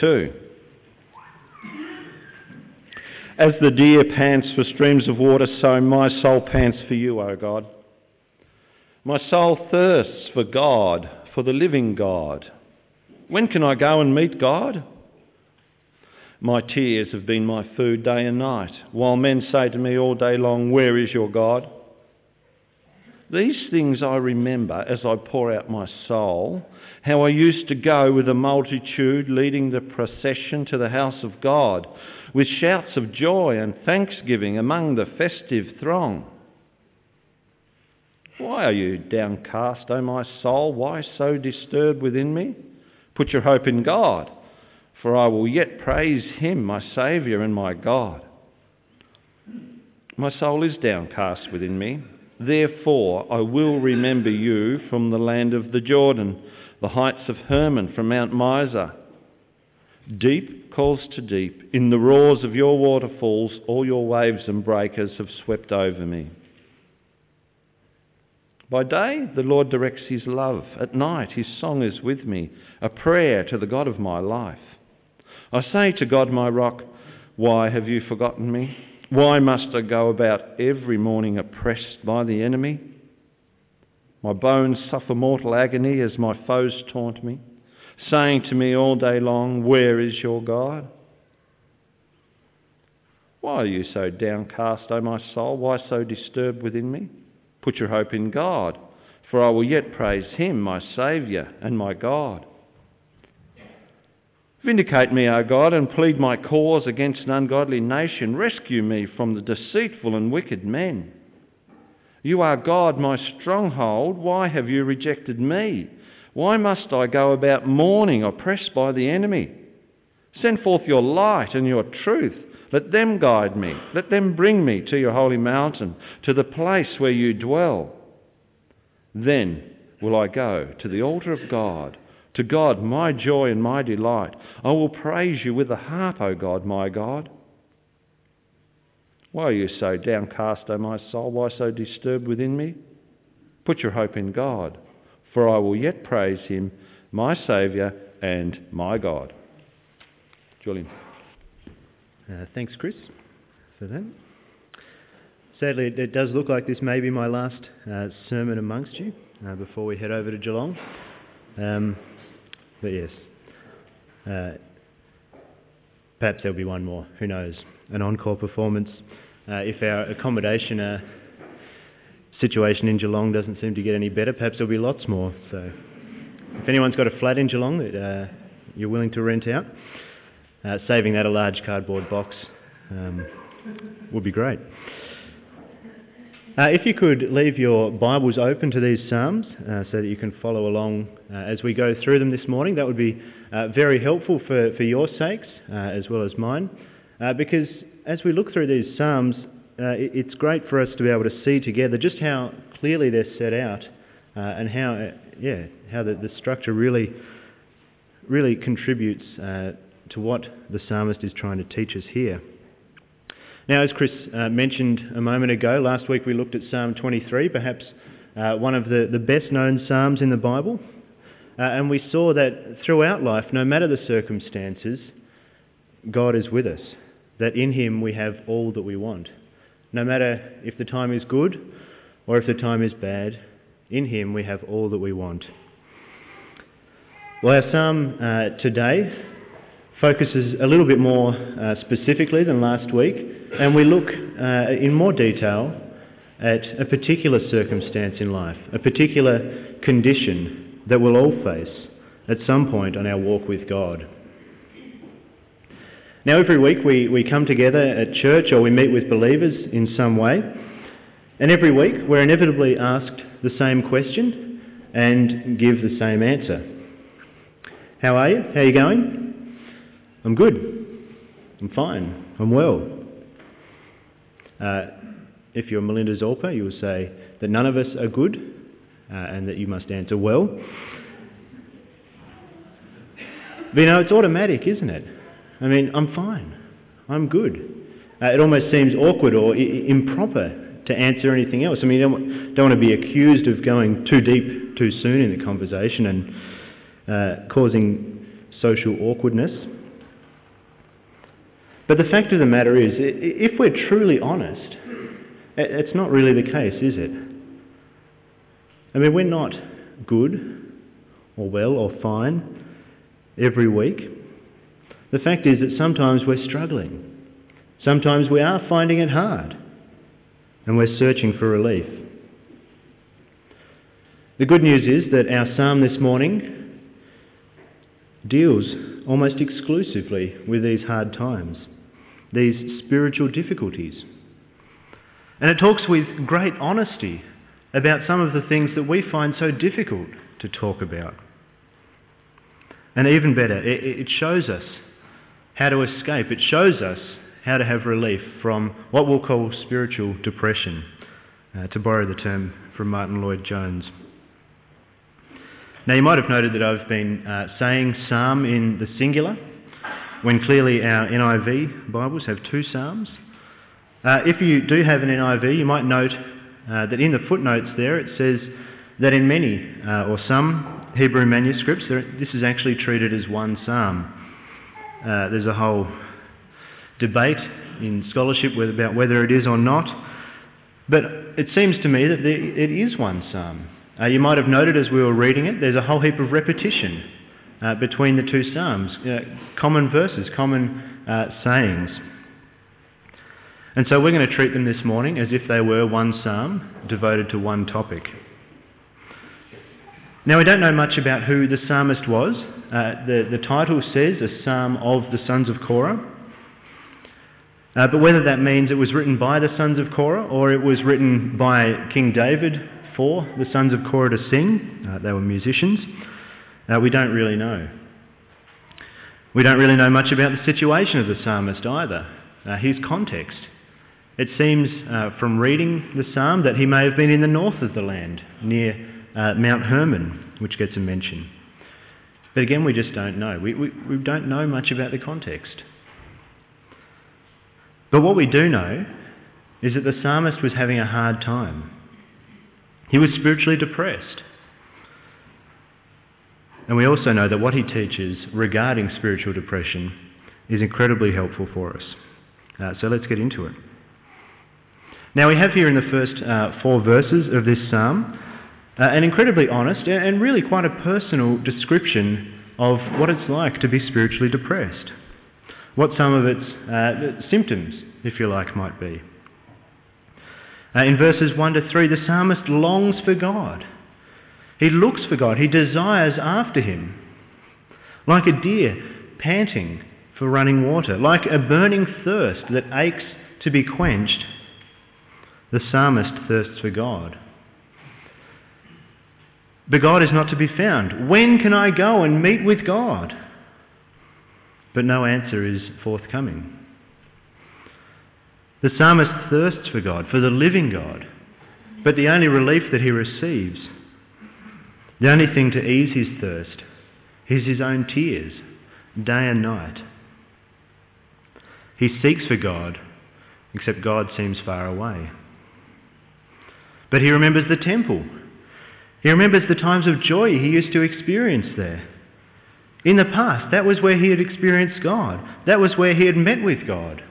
2. As the deer pants for streams of water, so my soul pants for you, O God. My soul thirsts for God, for the living God. When can I go and meet God? My tears have been my food day and night, while men say to me all day long, Where is your God? These things I remember as I pour out my soul, how I used to go with a multitude leading the procession to the house of God, with shouts of joy and thanksgiving among the festive throng. Why are you downcast, O my soul? Why so disturbed within me? Put your hope in God, for I will yet praise him, my Saviour and my God. My soul is downcast within me. Therefore, I will remember you from the land of the Jordan, the heights of Hermon, from Mount Mizar. Deep calls to deep. In the roars of your waterfalls, all your waves and breakers have swept over me. By day, the Lord directs his love. At night, his song is with me, a prayer to the God of my life. I say to God, my rock, why have you forgotten me? Why must I go about every morning oppressed by the enemy? My bones suffer mortal agony as my foes taunt me, saying to me all day long, Where is your God? Why are you so downcast, O my soul? Why so disturbed within me? Put your hope in God, for I will yet praise him, my Saviour and my God. Vindicate me, O God, and plead my cause against an ungodly nation. Rescue me from the deceitful and wicked men. You are God, my stronghold. Why have you rejected me? Why must I go about mourning, oppressed by the enemy? Send forth your light and your truth. Let them guide me. Let them bring me to your holy mountain, to the place where you dwell. Then will I go to the altar of God to God, my joy and my delight. I will praise you with the harp, O God, my God. Why are you so downcast, O my soul? Why so disturbed within me? Put your hope in God, for I will yet praise him, my Saviour and my God. Julian. Uh, thanks, Chris, for that. Sadly, it, does look like this may be my last uh, sermon amongst you uh, before we head over to Geelong. Um, but yes, uh, perhaps there'll be one more. Who knows? An encore performance. Uh, if our accommodation uh, situation in Geelong doesn't seem to get any better, perhaps there'll be lots more. So, if anyone's got a flat in Geelong that uh, you're willing to rent out, uh, saving that a large cardboard box um, would be great. Uh, if you could leave your Bibles open to these Psalms uh, so that you can follow along as we go through them this morning, that would be uh, very helpful for, for your sakes uh, as well as mine. Uh, because as we look through these Psalms, it, it's great for us to be able to see together just how clearly they're set out and how, yeah, how the, the structure really, really contributes to what the psalmist is trying to teach us here. Now, as Chris uh, mentioned a moment ago, last week we looked at Psalm 23, perhaps uh, one of the, the best known Psalms in the Bible. Uh, and we saw that throughout life, no matter the circumstances, God is with us. That in Him we have all that we want. No matter if the time is good or if the time is bad, in Him we have all that we want. Well, our psalm uh, today focuses a little bit more uh, specifically than last week, and we look uh, in more detail at a particular circumstance in life, a particular condition that we'll all face at some point on our walk with God. Now, every week we, we come together at church or we meet with believers in some way, and every week we're inevitably asked the same question and give the same answer. How are you? How are you going? I'm good. I'm fine. I'm well. Uh, if you're Melinda Zolper, you will say that none of us are good uh, and that you must answer well. But you know, it's automatic, isn't it? I mean, I'm fine. I'm good. Uh, it almost seems awkward or I- improper to answer anything else. I mean, you don't, don't, want to be accused of going too deep too soon in the conversation and uh, causing social awkwardness. But the fact of the matter is, if we're truly honest, it's not really the case, is it? I mean, we're not good or well or fine every week. The fact is that sometimes we're struggling. Sometimes we are finding it hard and we're searching for relief. The good news is that our psalm this morning deals almost exclusively with these hard times, these spiritual difficulties. And it talks with great honesty about some of the things that we find so difficult to talk about. And even better, it, shows us how to escape. It shows us how to have relief from what we'll call spiritual depression, uh, to borrow the term from Martyn Lloyd-Jones. Now, you might have noted that I've been uh, saying psalm in the singular, when clearly our NIV Bibles have two psalms. Uh, if you do have an NIV, you might note uh, that in the footnotes there it says that in many uh, or some Hebrew manuscripts, this is actually treated as one psalm. Uh, there's a whole debate in scholarship about whether it is or not, but it seems to me that it is one psalm. Uh, you might have noted as we were reading it, there's a whole heap of repetition uh, between the two psalms, common verses, common sayings. And so we're going to treat them this morning as if they were one psalm devoted to one topic. Now, we don't know much about who the psalmist was. Uh, the, the title says a psalm of the sons of Korah. Uh, but whether that means it was written by the sons of Korah or it was written by King David for the sons of Korah to sing. Uh, they were musicians. Uh, we don't really know. We don't really know much about the situation of the psalmist either, uh, his context. It seems uh, from reading the psalm that he may have been in the north of the land, near uh, Mount Hermon, which gets a mention. But again, we just don't know. We, we, we don't know much about the context. But what we do know is that the psalmist was having a hard time. He was spiritually depressed. And we also know that what he teaches regarding spiritual depression is incredibly helpful for us. Uh, so let's get into it. Now, we have here in the first uh, four verses of this psalm uh, an incredibly honest and really quite a personal description of what it's like to be spiritually depressed, what some of its uh, symptoms, if you like, might be. Uh, in verses 1 to 3, the psalmist longs for God. He looks for God. He desires after Him. Like a deer panting for running water, like a burning thirst that aches to be quenched, the psalmist thirsts for God. But God is not to be found. When can I go and meet with God? But no answer is forthcoming. The psalmist thirsts for God, for the living God, but the only relief that he receives, the only thing to ease his thirst, is his own tears, day and night. He seeks for God, except God seems far away. But he remembers the temple. He remembers the times of joy he used to experience there. In the past, that was where he had experienced God. That was where he had met with God.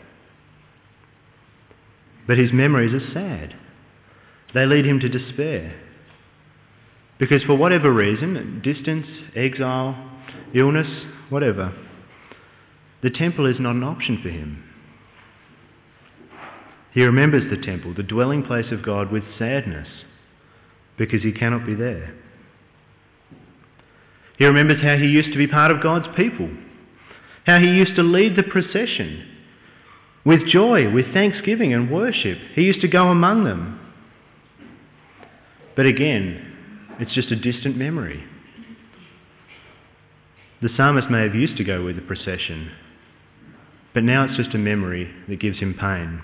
But his memories are sad. They lead him to despair. Because for whatever reason, distance, exile, illness, whatever, the temple is not an option for him. He remembers the temple, the dwelling place of God, with sadness because he cannot be there. He remembers how he used to be part of God's people, how he used to lead the procession with joy, with thanksgiving and worship. He used to go among them. But again, it's just a distant memory. The psalmist may have used to go with the procession, but now it's just a memory that gives him pain.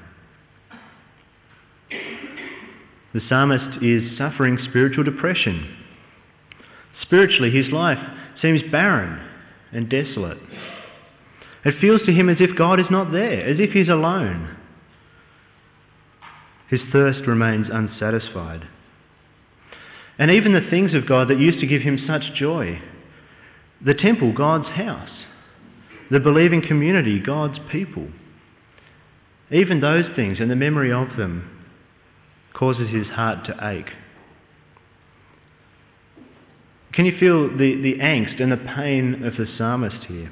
The psalmist is suffering spiritual depression. Spiritually, his life seems barren and desolate. It feels to him as if God is not there, as if he's alone. His thirst remains unsatisfied. And even the things of God that used to give him such joy the temple, God's house, the believing community, God's people even those things and the memory of them causes his heart to ache. Can you feel the, the angst and the pain of the psalmist here?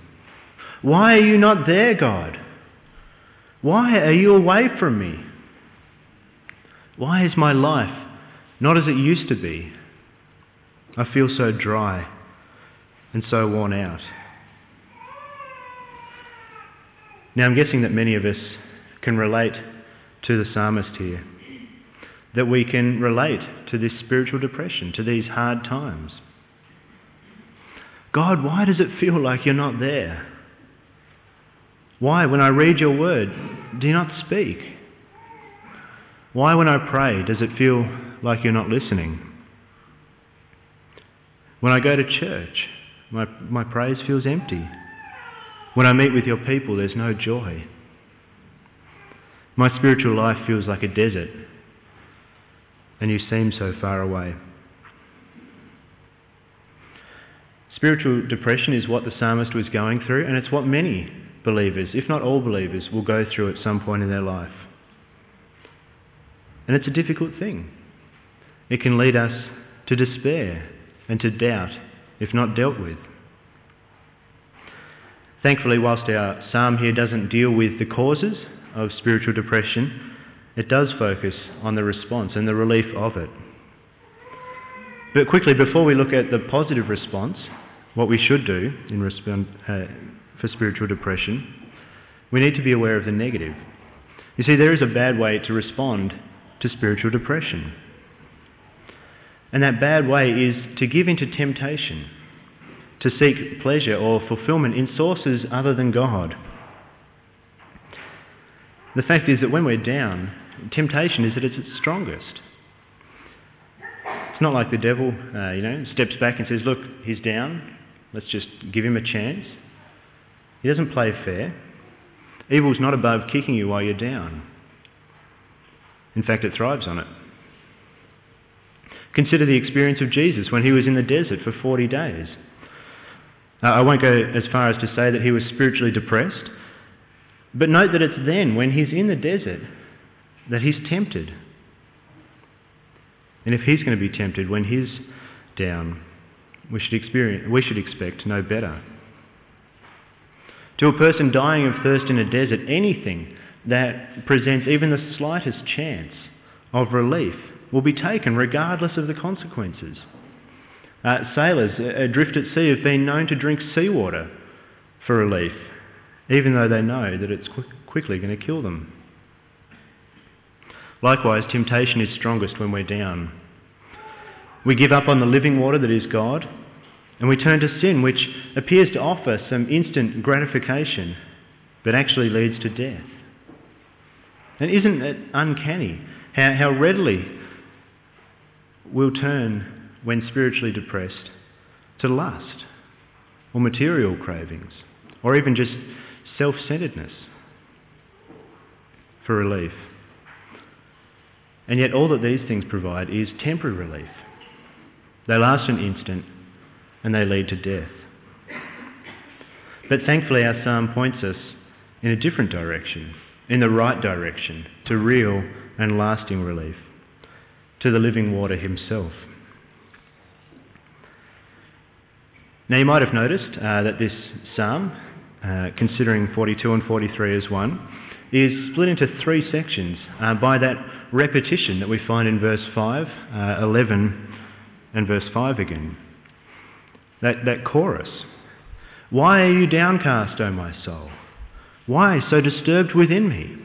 Why are you not there, God? Why are you away from me? Why is my life not as it used to be? I feel so dry and so worn out. Now, I'm guessing that many of us can relate to the psalmist here, that we can relate to this spiritual depression, to these hard times. God, why does it feel like you're not there? Why, when I read your word, do you not speak? Why, when I pray, does it feel like you're not listening? When I go to church, my, my praise feels empty. When I meet with your people, there's no joy. My spiritual life feels like a desert, and you seem so far away. Spiritual depression is what the psalmist was going through, and it's what many believers, if not all believers, will go through at some point in their life. And it's a difficult thing. It can lead us to despair and to doubt if not dealt with. Thankfully, whilst our psalm here doesn't deal with the causes of spiritual depression, it does focus on the response and the relief of it. But quickly, before we look at the positive response, what we should do in respond, uh, for spiritual depression, we need to be aware of the negative. You see, there is a bad way to respond to spiritual depression. And that bad way is to give into temptation, to seek pleasure or fulfillment in sources other than God. The fact is that when we're down, temptation is at its strongest. It's not like the devil, uh, you know, steps back and says, "Look, he's down. Let's just give him a chance." He doesn't play fair. Evil's not above kicking you while you're down. In fact, it thrives on it. Consider the experience of Jesus when he was in the desert for 40 days. Uh, I won't go as far as to say that he was spiritually depressed, but note that it's then, when he's in the desert, that he's tempted. And if he's going to be tempted when he's down, we should, experience, we should expect no better. To a person dying of thirst in a desert, anything that presents even the slightest chance of relief will be taken regardless of the consequences. Uh, sailors adrift at sea have been known to drink seawater for relief, even though they know that it's qu- quickly going to kill them. Likewise, temptation is strongest when we're down. We give up on the living water that is God, and we turn to sin, which appears to offer some instant gratification, but actually leads to death. And isn't it uncanny how, how readily we'll turn, when spiritually depressed, to lust or material cravings or even just self centeredness for relief? And yet, all that these things provide is temporary relief. They last an instant and they lead to death. But thankfully, our psalm points us in a different direction in the right direction to real and lasting relief, to the living water himself. Now, you might have noticed uh, that this psalm, uh, considering 42 and 43 as one, is split into three sections uh, by that repetition that we find in verse 5, uh, 11, and verse 5 again. That, that chorus. Why are you downcast, O my soul? Why so disturbed within me?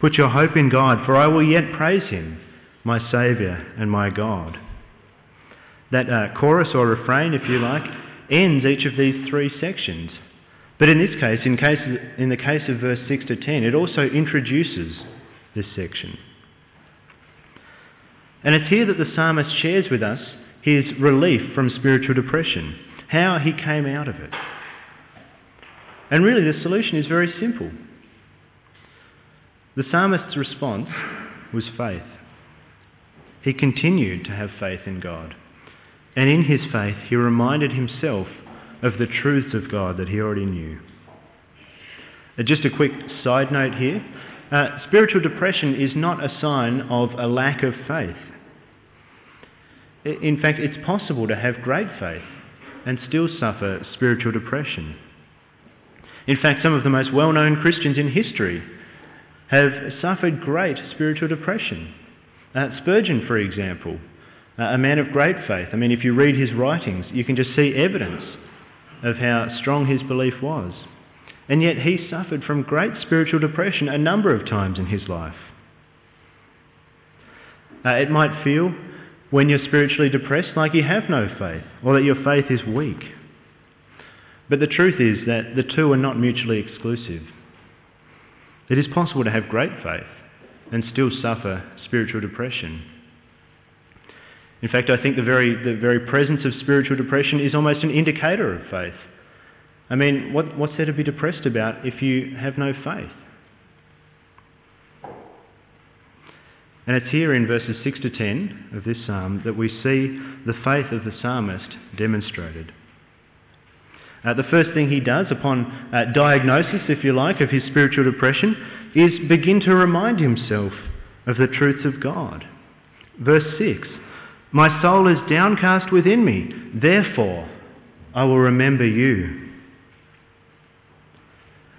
Put your hope in God, for I will yet praise him, my Saviour and my God. That uh, chorus or refrain, if you like, ends each of these three sections. But in this case, in, case, in the case of verse 6 to 10, it also introduces this section. And it's here that the psalmist shares with us his relief from spiritual depression, how he came out of it. And really, the solution is very simple. The psalmist's response was faith. He continued to have faith in God. And in his faith, he reminded himself of the truths of God that he already knew. Uh, just a quick side note here. uh, spiritual depression is not a sign of a lack of faith. In fact, it's possible to have great faith and still suffer spiritual depression. In fact, some of the most well known Christians in history have suffered great spiritual depression. Uh, Spurgeon, for example, uh, a man of great faith. I mean, if you read his writings, you can just see evidence of how strong his belief was. And yet he suffered from great spiritual depression a number of times in his life. Uh, it might feel, when you're spiritually depressed, like you have no faith, or that your faith is weak. But the truth is that the two are not mutually exclusive. It is possible to have great faith and still suffer spiritual depression. In fact, I think the very, the very presence of spiritual depression is almost an indicator of faith. I mean, what, what's there to be depressed about if you have no faith? And it's here in verses 6 to 10 of this psalm that we see the faith of the psalmist demonstrated. Uh, the first thing he does upon uh, diagnosis, if you like, of his spiritual depression is begin to remind himself of the truths of God. Verse 6 My soul is downcast within me, therefore I will remember you.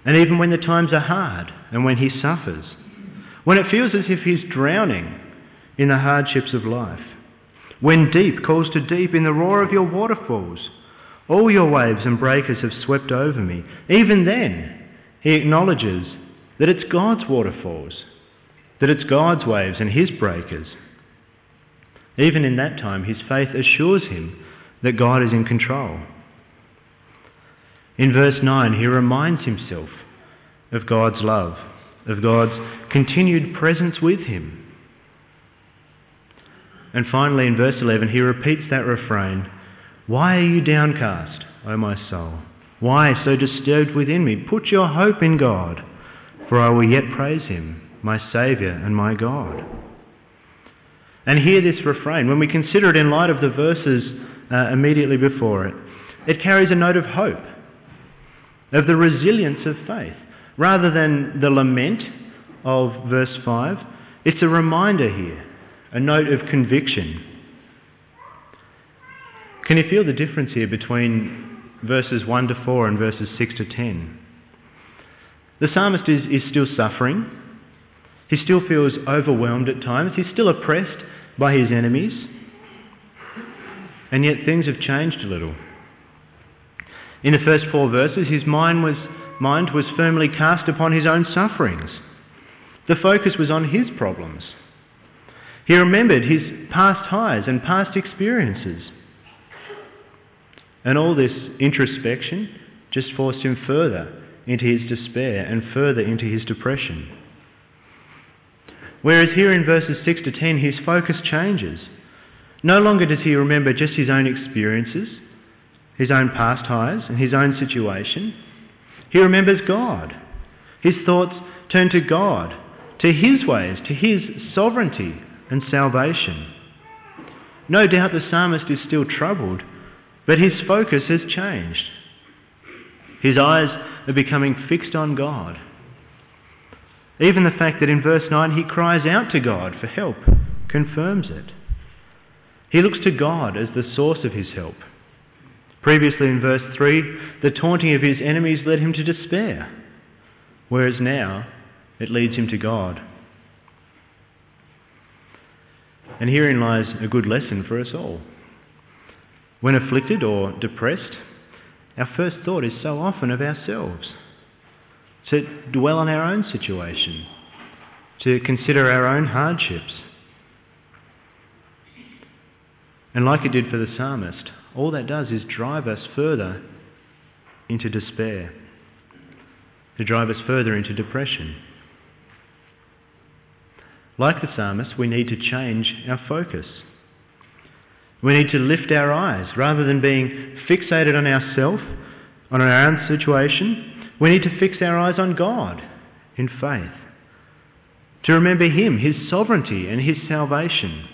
And even when the times are hard and when he suffers, when it feels as if he's drowning in the hardships of life, when deep calls to deep in the roar of your waterfalls, all your waves and breakers have swept over me. Even then, he acknowledges that it's God's waterfalls, that it's God's waves and his breakers. Even in that time, his faith assures him that God is in control. In verse 9, he reminds himself of God's love, of God's continued presence with him. And finally, in verse 11, he repeats that refrain Why are you downcast, O my soul? Why so disturbed within me? Put your hope in God, for I will yet praise him, my Saviour and my God. And hear this refrain. When we consider it in light of the verses uh, immediately before it, it carries a note of hope, of the resilience of faith. Rather than the lament of verse 5, it's a reminder here, a note of conviction. Can you feel the difference here between verses 1 to 4 and verses 6 to 10? The psalmist is, is still suffering. He still feels overwhelmed at times. He's still oppressed by his enemies. And yet things have changed a little. In the first four verses, his mind was mind was firmly cast upon his own sufferings. The focus was on his problems. He remembered his past highs and past experiences. And all this introspection just forced him further into his despair and further into his depression. Whereas here in verses 6 to 10, his focus changes. No longer does he remember just his own experiences, his own past highs, and his own situation. He remembers God. His thoughts turn to God, to His ways, to His sovereignty and salvation. No doubt the psalmist is still troubled, but his focus has changed. His eyes are becoming fixed on God. Even the fact that in verse 9 he cries out to God for help confirms it. He looks to God as the source of his help. Previously in verse 3, the taunting of his enemies led him to despair, whereas now it leads him to God. And herein lies a good lesson for us all. When afflicted or depressed, our first thought is so often of ourselves, to dwell on our own situation, to consider our own hardships. And like it did for the psalmist, all that does is drive us further into despair, to drive us further into depression. Like the psalmist, we need to change our focus. We need to lift our eyes rather than being fixated on ourselves, on our own situation. We need to fix our eyes on God in faith. To remember Him, His sovereignty, and His salvation.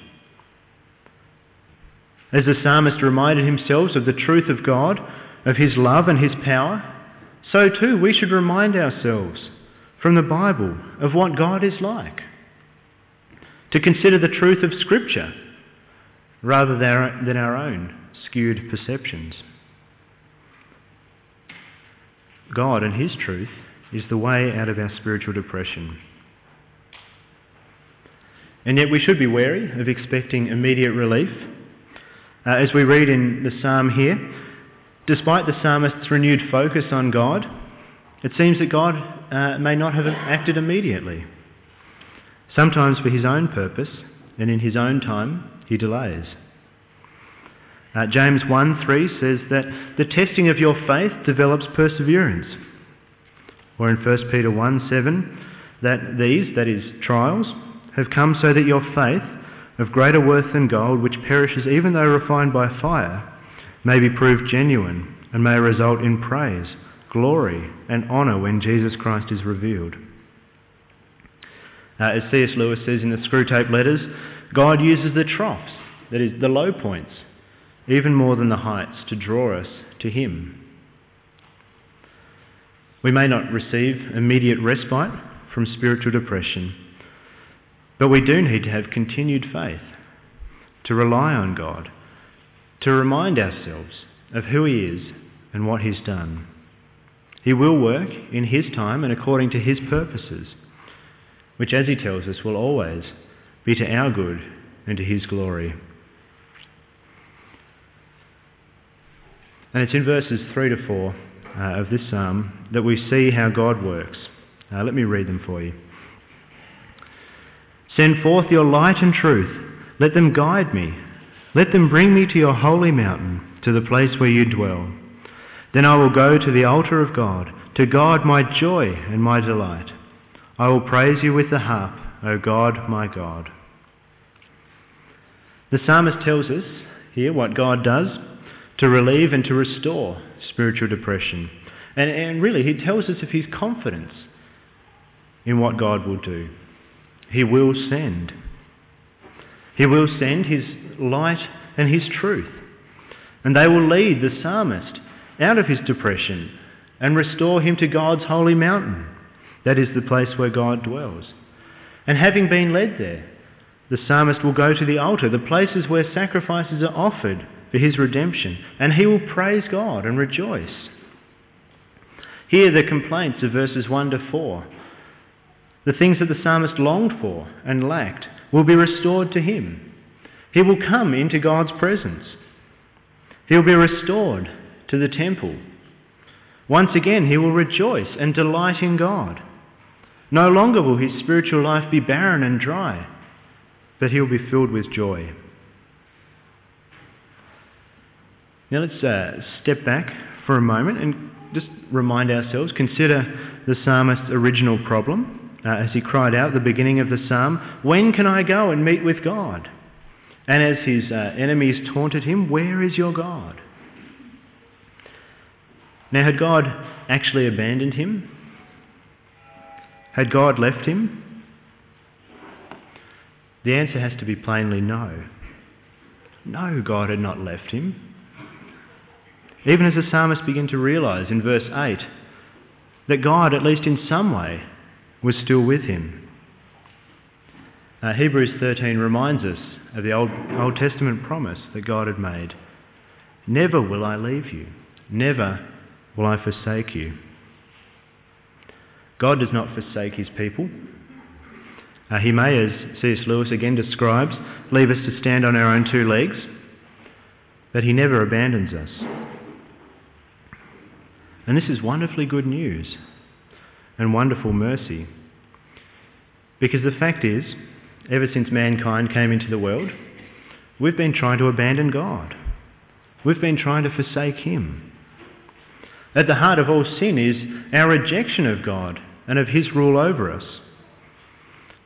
As the psalmist reminded himself of the truth of God, of his love and his power, so too we should remind ourselves from the Bible of what God is like, to consider the truth of Scripture rather than our own skewed perceptions. God and His truth is the way out of our spiritual depression. And yet we should be wary of expecting immediate relief. Uh, as we read in the psalm here, despite the psalmist's renewed focus on God, it seems that God uh, may not have acted immediately. Sometimes for his own purpose, and in his own time, he delays. Uh, James 1 3 says that the testing of your faith develops perseverance. Or in 1 Peter 1 7, that these, that is, trials, have come so that your faith, of greater worth than gold, which perishes even though refined by fire, may be proved genuine and may result in praise, glory, and honour when Jesus Christ is revealed. Uh, as C.S. Lewis says in the Screwtape Letters, God uses the troughs, that is, the low points, even more than the heights, to draw us to Him. We may not receive immediate respite from spiritual depression, but we do need to have continued faith, to rely on God, to remind ourselves of who He is and what He's done. He will work in His time and according to His purposes, which, as He tells us, will always be to our good and to His glory. And it's in verses 3 to 4 uh, of this psalm that we see how God works. Uh, let me read them for you. Send forth your light and truth. Let them guide me. Let them bring me to your holy mountain, to the place where you dwell. Then I will go to the altar of God, to God my joy and my delight. I will praise you with the harp, O God, my God. The psalmist tells us here what God does to relieve and to restore spiritual depression. And, and really, he tells us of his confidence in what God will do. He will send. He will send his light and his truth. And they will lead the psalmist out of his depression and restore him to God's holy mountain. That is the place where God dwells. And having been led there, the psalmist will go to the altar, the places where sacrifices are offered for his redemption, and he will praise God and rejoice. Hear the complaints of verses 1 to 4. The things that the psalmist longed for and lacked will be restored to him. He will come into God's presence. He will be restored to the temple. Once again, he will rejoice and delight in God. No longer will his spiritual life be barren and dry, but he will be filled with joy. Now let's uh, step back for a moment and just remind ourselves, consider the psalmist's original problem uh, as he cried out at the beginning of the psalm, When can I go and meet with God? And as his uh, enemies taunted him, Where is your God? Now, had God actually abandoned him? Had God left him? The answer has to be plainly no. No, God had not left him. Even as the psalmist began to realise in verse 8 that God, at least in some way, was still with him. Uh, Hebrews 13 reminds us of the Old, Old Testament promise that God had made Never will I leave you, never will I forsake you. God does not forsake his people. Uh, he may, as C.S. Lewis again describes, leave us to stand on our own two legs, but he never abandons us. And this is wonderfully good news and wonderful mercy. Because the fact is, ever since mankind came into the world, we've been trying to abandon God. We've been trying to forsake Him. At the heart of all sin is our rejection of God and of His rule over us,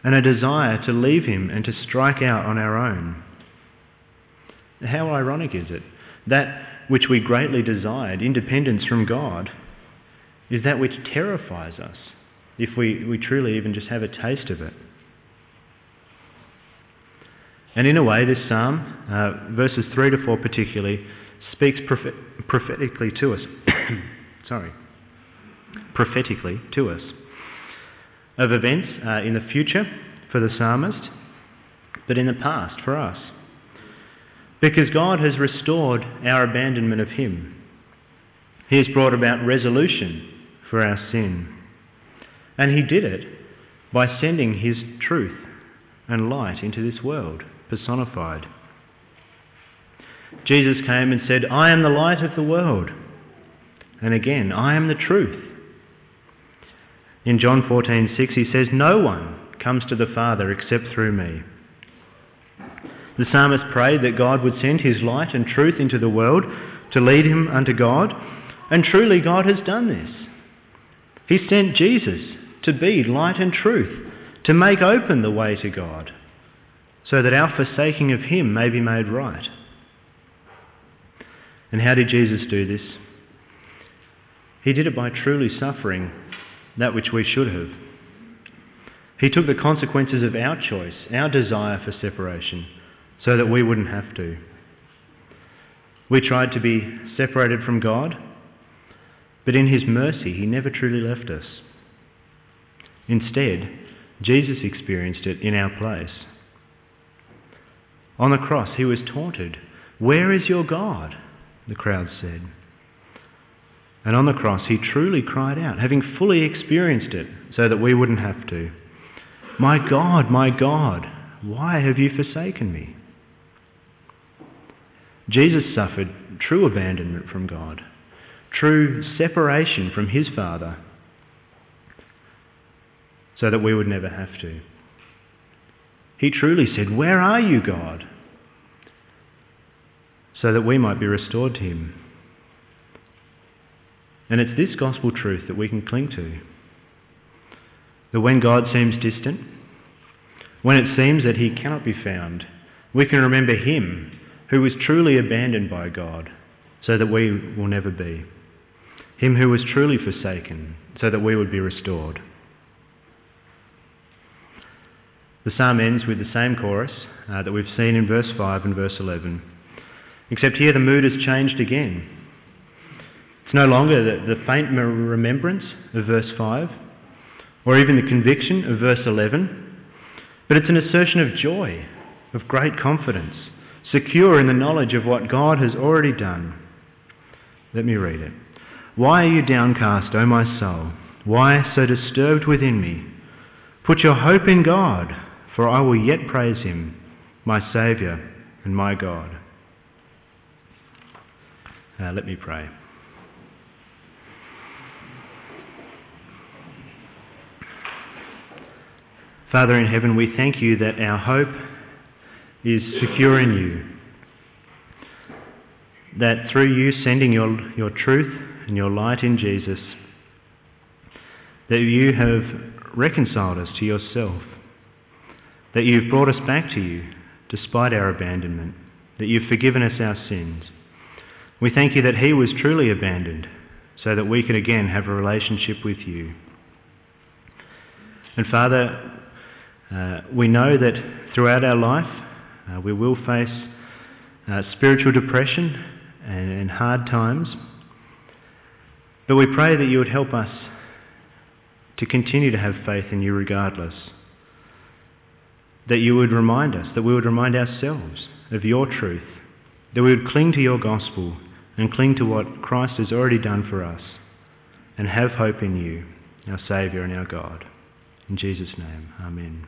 and a desire to leave Him and to strike out on our own. How ironic is it that which we greatly desired, independence from God, is that which terrifies us if we, we truly even just have a taste of it. And in a way, this psalm, uh, verses 3 to 4 particularly, speaks prophet- prophetically to us. Sorry. Prophetically to us. of events uh, in the future for the psalmist, but in the past for us. Because God has restored our abandonment of Him. He has brought about resolution for our sin. And He did it by sending His truth and light into this world, personified. Jesus came and said, I am the light of the world. And again, I am the truth. In John 14:6 he says, "No one comes to the Father except through me." The psalmist prayed that God would send his light and truth into the world to lead him unto God, and truly God has done this. He sent Jesus to be light and truth, to make open the way to God, so that our forsaking of him may be made right. And how did Jesus do this? He did it by truly suffering that which we should have. He took the consequences of our choice, our desire for separation, so that we wouldn't have to. We tried to be separated from God, but in His mercy, He never truly left us. Instead, Jesus experienced it in our place. On the cross, He was taunted. Where is your God? The crowd said. And on the cross, He truly cried out, having fully experienced it, so that we wouldn't have to. My God, my God, why have you forsaken me? Jesus suffered true abandonment from God, true separation from his Father, so that we would never have to. He truly said, Where are you, God? so that we might be restored to him. And it's this gospel truth that we can cling to. That when God seems distant, when it seems that he cannot be found, we can remember him who was truly abandoned by God so that we will never be. Him who was truly forsaken so that we would be restored. The psalm ends with the same chorus uh, that we've seen in verse 5 and verse 11. Except here the mood has changed again. It's no longer the, the faint remembrance of verse 5 or even the conviction of verse 11, but it's an assertion of joy, of great confidence, secure in the knowledge of what God has already done. Let me read it. Why are you downcast, O my soul? Why so disturbed within me? Put your hope in God, for I will yet praise him, my Saviour and my God. Uh, let me pray. Father in heaven, we thank you that our hope is secure in you. That through you sending your, your truth and your light in Jesus, that you have reconciled us to yourself. That you've brought us back to you despite our abandonment. That you've forgiven us our sins. We thank you that he was truly abandoned so that we can again have a relationship with you. And Father, uh, we know that throughout our life uh, we will face uh, spiritual depression and, and hard times. But we pray that you would help us to continue to have faith in you regardless. That you would remind us, that we would remind ourselves of your truth, that we would cling to your gospel and cling to what Christ has already done for us and have hope in you, our Saviour and our God. In Jesus' name, Amen.